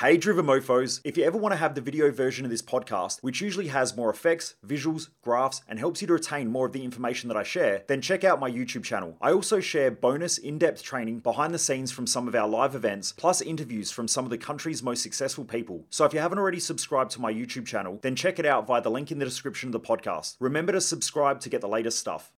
Hey Driven Mofos, if you ever want to have the video version of this podcast, which usually has more effects, visuals, graphs, and helps you to retain more of the information that I share, then check out my YouTube channel. I also share bonus in depth training behind the scenes from some of our live events, plus interviews from some of the country's most successful people. So if you haven't already subscribed to my YouTube channel, then check it out via the link in the description of the podcast. Remember to subscribe to get the latest stuff.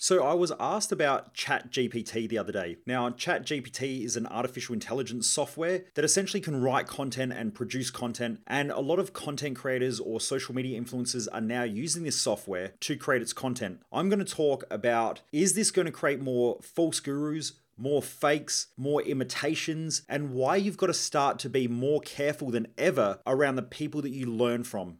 So I was asked about ChatGPT the other day. Now, ChatGPT is an artificial intelligence software that essentially can write content and produce content, and a lot of content creators or social media influencers are now using this software to create its content. I'm going to talk about is this going to create more false gurus, more fakes, more imitations, and why you've got to start to be more careful than ever around the people that you learn from.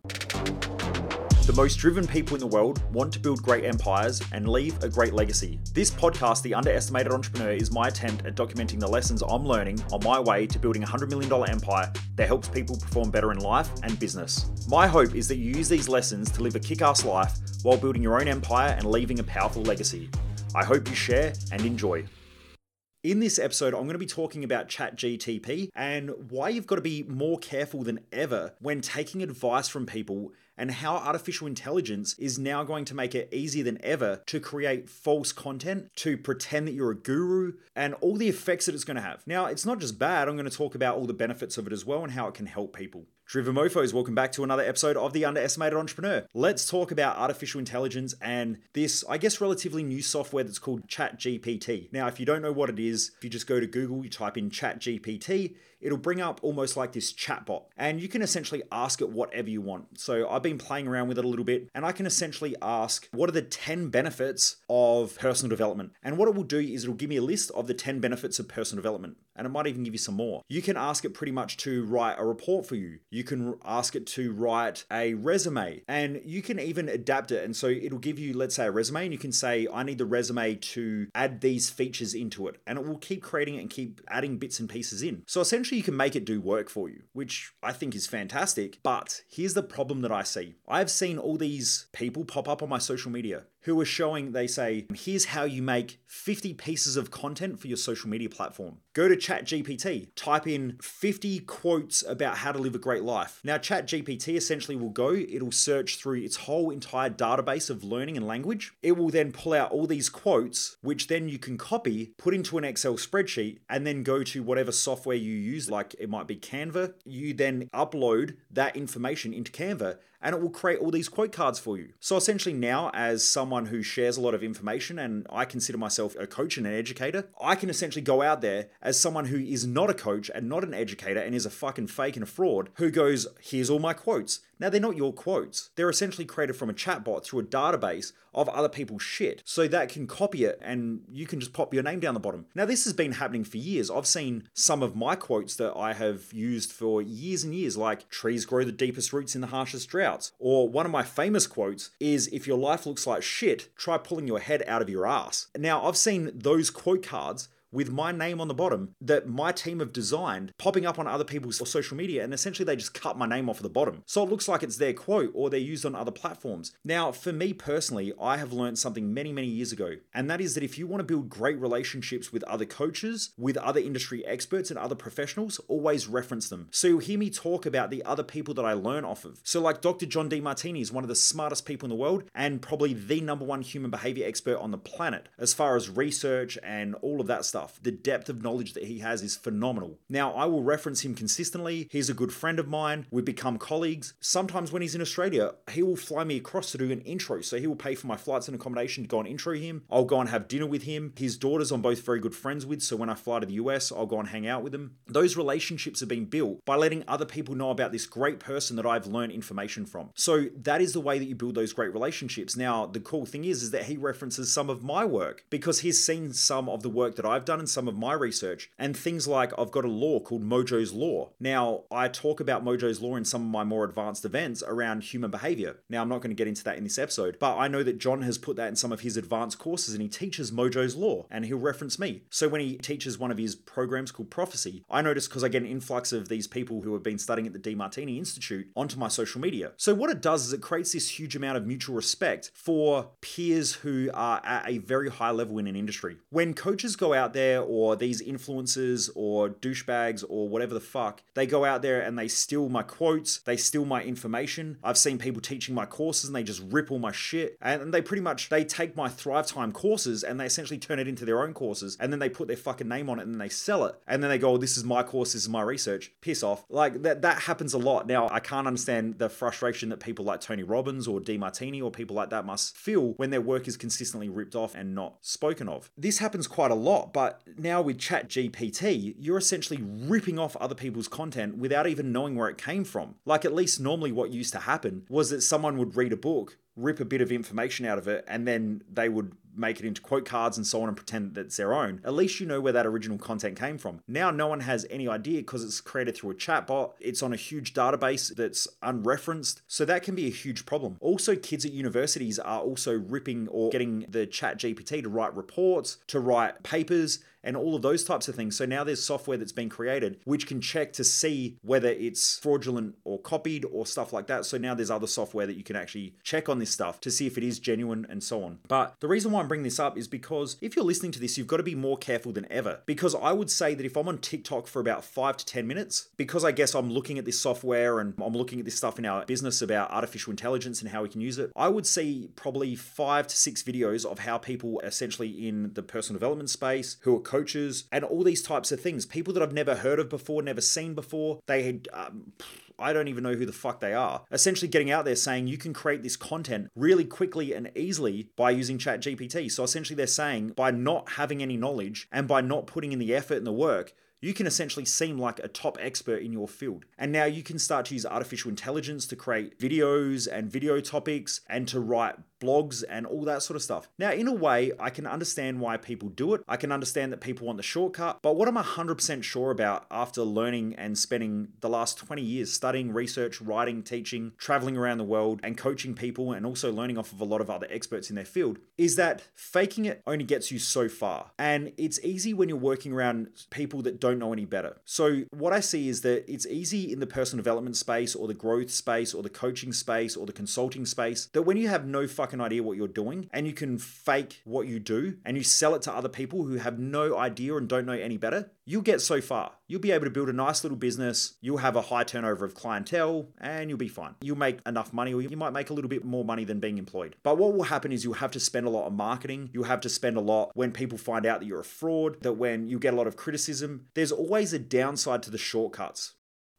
The most driven people in the world want to build great empires and leave a great legacy. This podcast, The Underestimated Entrepreneur, is my attempt at documenting the lessons I'm learning on my way to building a $100 million empire that helps people perform better in life and business. My hope is that you use these lessons to live a kick ass life while building your own empire and leaving a powerful legacy. I hope you share and enjoy. In this episode, I'm going to be talking about ChatGTP and why you've got to be more careful than ever when taking advice from people and how artificial intelligence is now going to make it easier than ever to create false content, to pretend that you're a guru, and all the effects that it's going to have. Now, it's not just bad, I'm going to talk about all the benefits of it as well and how it can help people. Driven Mofos, welcome back to another episode of The Underestimated Entrepreneur. Let's talk about artificial intelligence and this, I guess, relatively new software that's called ChatGPT. Now, if you don't know what it is, if you just go to Google, you type in ChatGPT, it'll bring up almost like this chatbot, and you can essentially ask it whatever you want. So I've been playing around with it a little bit, and I can essentially ask, what are the 10 benefits of personal development? And what it will do is it'll give me a list of the 10 benefits of personal development, and it might even give you some more. You can ask it pretty much to write a report for you. You can ask it to write a resume, and you can even adapt it. And so it'll give you, let's say, a resume, and you can say, I need the resume to add these features into it, and it will keep creating it and keep adding bits and pieces in. So essentially, essentially you can make it do work for you, which I think is fantastic. But here's the problem that I see I've seen all these people pop up on my social media who are showing, they say, here's how you make 50 pieces of content for your social media platform. Go to ChatGPT, type in 50 quotes about how to live a great life. Now, ChatGPT essentially will go, it'll search through its whole entire database of learning and language. It will then pull out all these quotes, which then you can copy, put into an Excel spreadsheet, and then go to whatever software you use, like it might be Canva. You then upload that information into Canva and it will create all these quote cards for you. So essentially, now, as someone who shares a lot of information and I consider myself a coach and an educator, I can essentially go out there as someone who is not a coach and not an educator and is a fucking fake and a fraud who goes, Here's all my quotes. Now, they're not your quotes. They're essentially created from a chatbot through a database of other people's shit. So that can copy it and you can just pop your name down the bottom. Now, this has been happening for years. I've seen some of my quotes that I have used for years and years, like trees grow the deepest roots in the harshest droughts. Or one of my famous quotes is if your life looks like shit, try pulling your head out of your ass. Now, I've seen those quote cards with my name on the bottom that my team have designed popping up on other people's social media and essentially they just cut my name off of the bottom. So it looks like it's their quote or they're used on other platforms. Now, for me personally, I have learned something many, many years ago, and that is that if you want to build great relationships with other coaches, with other industry experts and other professionals, always reference them. So you'll hear me talk about the other people that I learn off of. So like Dr. John Demartini is one of the smartest people in the world and probably the number one human behavior expert on the planet as far as research and all of that stuff stuff. The depth of knowledge that he has is phenomenal. Now, I will reference him consistently. He's a good friend of mine. We've become colleagues. Sometimes when he's in Australia, he will fly me across to do an intro. So he will pay for my flights and accommodation to go and intro him. I'll go and have dinner with him. His daughters I'm both very good friends with. So when I fly to the US, I'll go and hang out with them. Those relationships have been built by letting other people know about this great person that I've learned information from. So that is the way that you build those great relationships. Now, the cool thing is, is that he references some of my work because he's seen some of the work that I've done in some of my research, and things like I've got a law called Mojo's Law. Now, I talk about Mojo's Law in some of my more advanced events around human behavior. Now, I'm not going to get into that in this episode, but I know that John has put that in some of his advanced courses and he teaches Mojo's Law and he'll reference me. So when he teaches one of his programs called Prophecy, I notice because I get an influx of these people who have been studying at the Demartini Institute onto my social media. So what it does is it creates this huge amount of mutual respect for peers who are at a very high level in an industry. When coaches go out there there or these influencers or douchebags or whatever the fuck, they go out there and they steal my quotes, they steal my information. I've seen people teaching my courses and they just rip all my shit. And they pretty much they take my Thrive Time courses and they essentially turn it into their own courses and then they put their fucking name on it and then they sell it. And then they go, oh, this is my course, this is my research. Piss off. Like that that happens a lot. Now I can't understand the frustration that people like Tony Robbins or Demartini or people like that must feel when their work is consistently ripped off and not spoken of. This happens quite a lot, but now with Chat GPT, you're essentially ripping off other people's content without even knowing where it came from. Like at least normally what used to happen was that someone would read a book rip a bit of information out of it and then they would make it into quote cards and so on and pretend that it's their own. At least you know where that original content came from. Now no one has any idea because it's created through a chatbot. It's on a huge database that's unreferenced. So that can be a huge problem. Also, kids at universities are also ripping or getting the chat GPT to write reports, to write papers, and all of those types of things. So now there's software that's been created which can check to see whether it's fraudulent or copied or stuff like that. So now there's other software that you can actually check on this stuff to see if it is genuine and so on. But the reason why I'm bringing this up is because if you're listening to this, you've got to be more careful than ever. Because I would say that if I'm on TikTok for about five to 10 minutes, because I guess I'm looking at this software and I'm looking at this stuff in our business about artificial intelligence and how we can use it, I would see probably five to six videos of how people essentially in the personal development space who are coaches and all these types of things, people that I've never heard of before, never seen before, they had. Um, I don't even know who the fuck they are. Essentially, getting out there saying you can create this content really quickly and easily by using ChatGPT. So, essentially, they're saying by not having any knowledge and by not putting in the effort and the work, you can essentially seem like a top expert in your field. And now you can start to use artificial intelligence to create videos and video topics and to write blogs and all that sort of stuff. Now, in a way, I can understand why people do it. I can understand that people want the shortcut. But what I'm 100% sure about after learning and spending the last 20 years studying, research, writing, teaching, traveling around the world, and coaching people, and also learning off of a lot of other experts in their field, is that faking it only gets you so far. And it's easy when you're working around people that don't know any better. So, what I see is that it's easy in the personal development space, or the growth space, or the coaching space, or the consulting space, that when you have no fucking idea what you're doing and you can fake what you do and you sell it to other people who have no idea and don't know any better, you'll get so far. You'll be able to build a nice little business, you'll have a high turnover of clientele, and you'll be fine. You'll make enough money, or you might make a little bit more money than being employed. But what will happen is you'll have to spend a lot on marketing, you'll have to spend a lot when people find out that you're a fraud, that when you get a lot of criticism, there's always a downside to the shortcuts.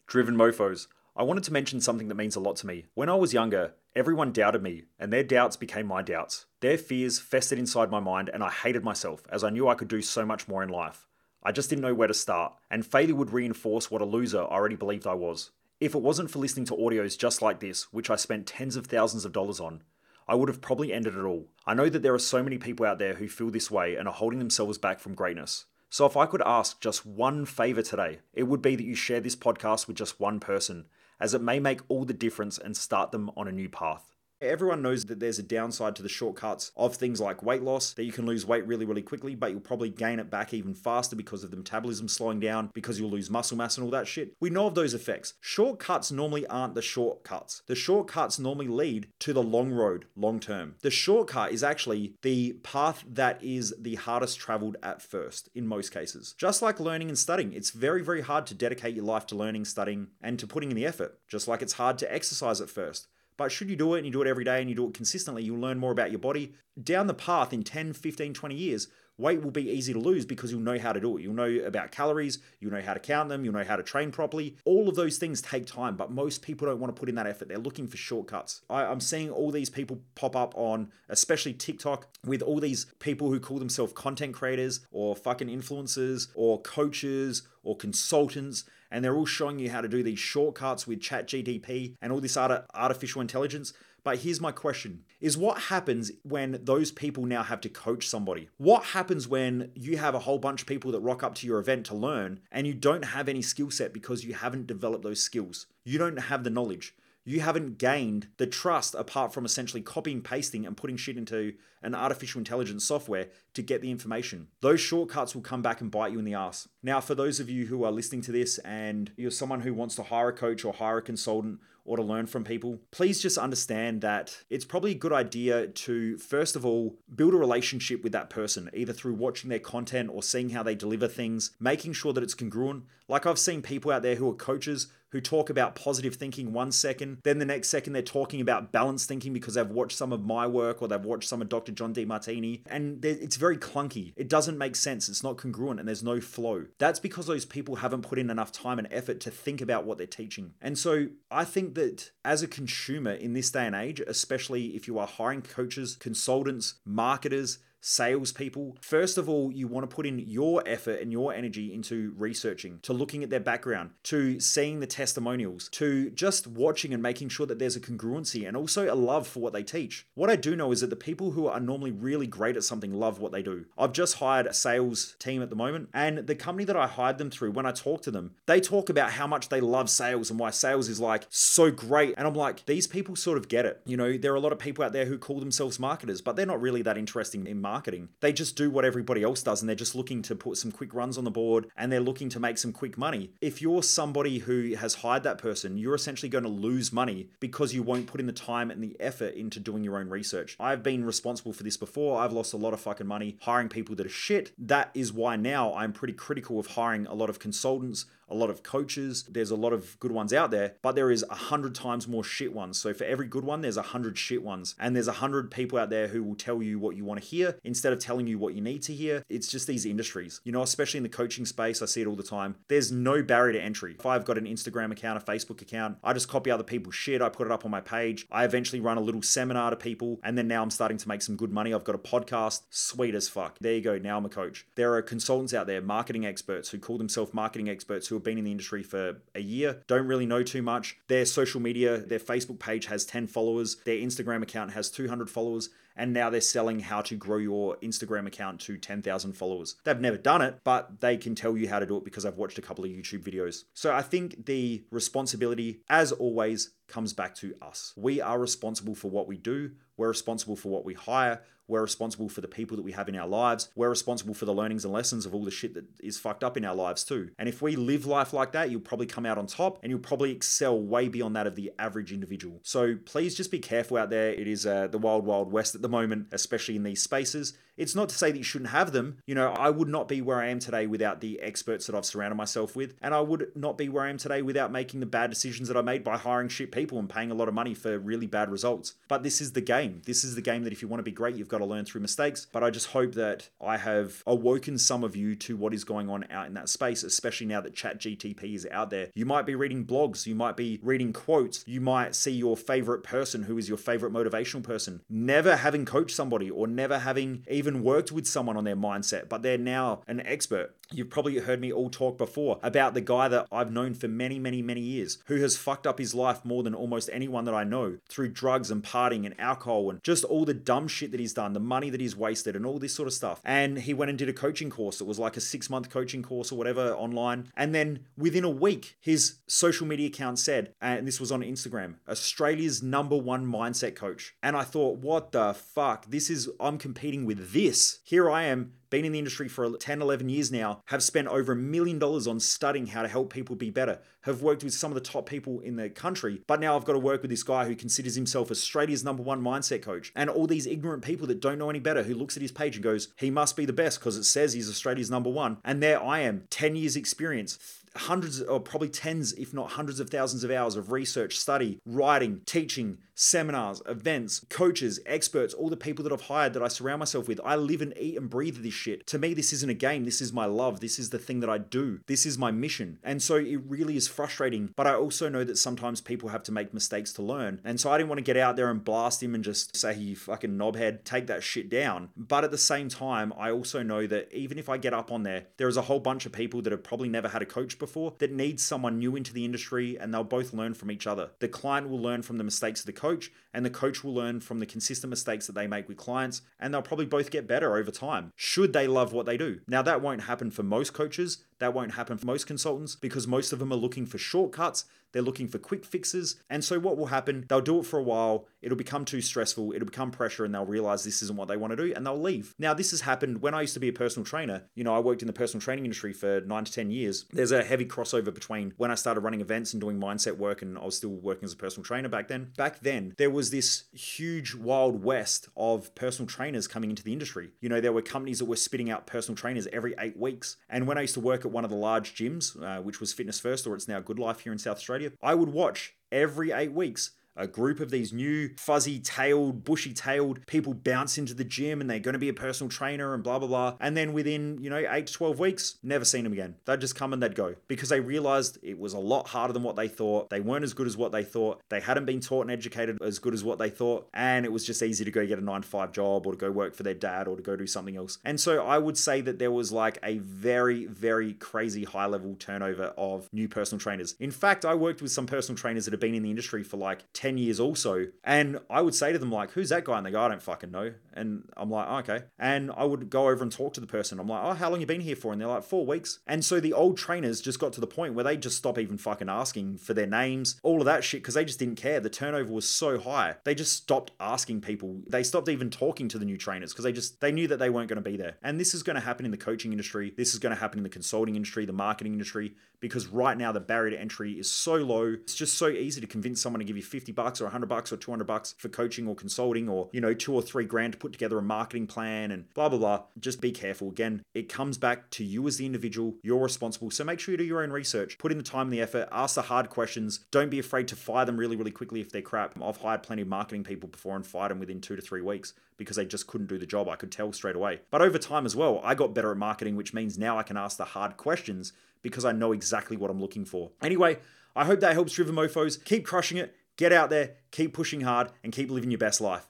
Driven mofos. I wanted to mention something that means a lot to me. When I was younger, everyone doubted me, and their doubts became my doubts. Their fears festered inside my mind, and I hated myself as I knew I could do so much more in life. I just didn't know where to start, and failure would reinforce what a loser I already believed I was. If it wasn't for listening to audios just like this, which I spent tens of thousands of dollars on, I would have probably ended it all. I know that there are so many people out there who feel this way and are holding themselves back from greatness. So if I could ask just one favor today, it would be that you share this podcast with just one person as it may make all the difference and start them on a new path. Everyone knows that there's a downside to the shortcuts of things like weight loss, that you can lose weight really, really quickly, but you'll probably gain it back even faster because of the metabolism slowing down, because you'll lose muscle mass and all that shit. We know of those effects. Shortcuts normally aren't the shortcuts. The shortcuts normally lead to the long road, long term. The shortcut is actually the path that is the hardest traveled at first, in most cases. Just like learning and studying, it's very, very hard to dedicate your life to learning, studying, and to putting in the effort, just like it's hard to exercise at first. But should you do it and you do it every day and you do it consistently, you'll learn more about your body. Down the path in 10, 15, 20 years, weight will be easy to lose because you'll know how to do it. You'll know about calories, you'll know how to count them, you'll know how to train properly. All of those things take time, but most people don't want to put in that effort. They're looking for shortcuts. I, am seeing all these people pop up on, especially TikTok, with all these people who call themselves content creators or fucking influencers or coaches or consultants and they're all showing you how to do these shortcuts with ChatGPT and all this artificial intelligence. But here's my question is what happens when those people now have to coach somebody? What happens when you have a whole bunch of people that rock up to your event to learn and you don't have any skill set because you haven't developed those skills? You don't have the knowledge. You haven't gained the trust apart from essentially copying, pasting, and putting shit into an artificial intelligence software to get the information. Those shortcuts will come back and bite you in the ass. Now, for those of you who are listening to this and you're someone who wants to hire a coach or hire a consultant or to learn from people, please just understand that it's probably a good idea to, first of all, build a relationship with that person, either through watching their content or seeing how they deliver things, making sure that it's congruent. Like I've seen people out there who are coaches who talk about positive thinking one second, then the next second they're talking about balanced thinking because they've watched some of my work or they've watched some of Dr. John Demartini, and it's very clunky. It doesn't make sense. It's not congruent and there's no flow. That's because those people haven't put in enough time and effort to think about what they're teaching. And so I think that as a consumer in this day and age, especially if you are hiring coaches, consultants, marketers, salespeople. First of all, you want to put in your effort and your energy into researching, to looking at their background, to seeing the testimonials, to just watching and making sure that there's a congruency and also a love for what they teach. What I do know is that the people who are normally really great at something love what they do. I've just hired a sales team at the moment, and the company that I hired them through, when I talk to them, they talk about how much they love sales and why sales is like so great. And I'm like, these people sort of get it. You know, there are a lot of people out there who call themselves marketers, but they're not really that interesting in marketing marketing. They just do what everybody else does and they're just looking to put some quick runs on the board and they're looking to make some quick money. If you're somebody who has hired that person, you're essentially going to lose money because you won't put in the time and the effort into doing your own research. I've been responsible for this before. I've lost a lot of fucking money hiring people that are shit. That is why now I'm pretty critical of hiring a lot of consultants, a lot of coaches. There's a lot of good ones out there, but there is a hundred times more shit ones. So for every good one, there's a hundred shit ones. And there's a hundred people out there who will tell you what you want to hear instead of telling you what you need to hear. It's just these industries, you know, especially in the coaching space. I see it all the time. There's no barrier to entry. If I've got an Instagram account, a Facebook account, I just copy other people's shit. I put it up on my page. I eventually run a little seminar to people. And then now I'm starting to make some good money. I've got a podcast, sweet as fuck. There you go. Now I'm a coach. There are consultants out there, marketing experts who call themselves marketing experts who have been in the industry for a year, don't really know too much. Their social media, their Facebook page has 10 followers, their Instagram account has 200 followers, and now they're selling how to grow your Instagram account to 10,000 followers. They've never done it, but they can tell you how to do it because I've watched a couple of YouTube videos. So I think the responsibility, as always, comes back to us. We are responsible for what we do, we're responsible for what we hire, we're responsible for the people that we have in our lives. We're responsible for the learnings and lessons of all the shit that is fucked up in our lives too. And if we live life like that, you'll probably come out on top and you'll probably excel way beyond that of the average individual. So please just be careful out there. It is uh, the wild, wild west at the moment, especially in these spaces. It's not to say that you shouldn't have them. You know, I would not be where I am today without the experts that I've surrounded myself with. And I would not be where I am today without making the bad decisions that I made by hiring shit people and paying a lot of money for really bad results. But this is the game. This is the game that if you want to be great, you've got to learn through mistakes. But I just hope that I have awoken some of you to what is going on out in that space, especially now that ChatGTP is out there. You might be reading blogs, you might be reading quotes, you might see your favorite person who is your favorite motivational person, never having coached somebody or never having even even worked with someone on their mindset, but they're now an expert. You've probably heard me all talk before about the guy that I've known for many, many, many years who has fucked up his life more than almost anyone that I know through drugs and partying and alcohol and just all the dumb shit that he's done, the money that he's wasted, and all this sort of stuff. And he went and did a coaching course. It was like a six month coaching course or whatever online. And then within a week, his social media account said, and this was on Instagram, Australia's number one mindset coach. And I thought, what the fuck? This is, I'm competing with this. Yes, here I am been in the industry for 10, 11 years now, have spent over a million dollars on studying how to help people be better, have worked with some of the top people in the country, but now I've got to work with this guy who considers himself Australia's number one mindset coach. And all these ignorant people that don't know any better who looks at his page and goes, he must be the best because it says he's Australia's number one. And there I am, 10 years experience, hundreds or probably tens, if not hundreds of thousands of hours of research, study, writing, teaching, seminars, events, coaches, experts, all the people that I've hired that I surround myself with. I live and eat and breathe this shit. To me, this isn't a game. This is my love. This is the thing that I do. This is my mission. And so it really is frustrating. But I also know that sometimes people have to make mistakes to learn. And so I didn't want to get out there and blast him and just say, you fucking knobhead, take that shit down. But at the same time, I also know that even if I get up on there, there is a whole bunch of people that have probably never had a coach before that needs someone new into the industry and they'll both learn from each other. The client will learn from the mistakes of the coach and the coach will learn from the consistent mistakes that they make with clients, and they'll probably both get better over time, should they love what they do. Now, that won't happen for most coaches, That won't happen for most consultants because most of them are looking for shortcuts they're looking for quick fixes. And so what will happen? They'll do it for a while. It'll become too stressful. It'll become pressure and they'll realize this isn't what they want to do and they'll leave. Now, this has happened when I used to be a personal trainer. You know, I worked in the personal training industry for nine to 10 years. There's a heavy crossover between when I started running events and doing mindset work and I was still working as a personal trainer back then. Back then, there was this huge wild west of personal trainers coming into the industry. You know, there were companies that were spitting out personal trainers every eight weeks. And when I used to work at one of the large gyms, uh, which was Fitness First or it's now Good Life here in South Australia, I would watch every eight weeks a group of these new fuzzy tailed, bushy tailed people bounce into the gym and they're going to be a personal trainer and blah, blah, blah. And then within, you know, eight to 12 weeks, never seen them again. They'd just come and they'd go because they realized it was a lot harder than what they thought. They weren't as good as what they thought. They hadn't been taught and educated as good as what they thought. And it was just easy to go get a nine to five job or to go work for their dad or to go do something else. And so I would say that there was like a very, very crazy high level turnover of new personal trainers. In fact, I worked with some personal trainers that have been in the industry for like 10 10 years also. And I would say to them, like, who's that guy? And they go, I don't fucking know. And I'm like, oh, okay. And I would go over and talk to the person. I'm like, oh, how long you been here for? And they're like, four weeks. And so the old trainers just got to the point where they just stop even fucking asking for their names, all of that shit, because they just didn't care. The turnover was so high. They just stopped asking people. They stopped even talking to the new trainers because they just, they knew that they weren't going to be there. And this is going to happen in the coaching industry. This is going to happen in the consulting industry, the marketing industry, because right now the barrier to entry is so low. It's just so easy to convince someone to give you 50 bucks or 100 bucks or 200 bucks for coaching or consulting or, you know, two or three grand to put together a marketing plan and blah, blah, blah. Just be careful. Again, it comes back to you as the individual. You're responsible. So make sure you do your own research, put in the time and the effort, ask the hard questions. Don't be afraid to fire them really, really quickly if they're crap. I've hired plenty of marketing people before and fired them within two to three weeks because they just couldn't do the job. I could tell straight away. But over time as well, I got better at marketing, which means now I can ask the hard questions because I know exactly what I'm looking for. Anyway, I hope that helps Driven Mofos. Keep crushing it, get out there, keep pushing hard, and keep living your best life.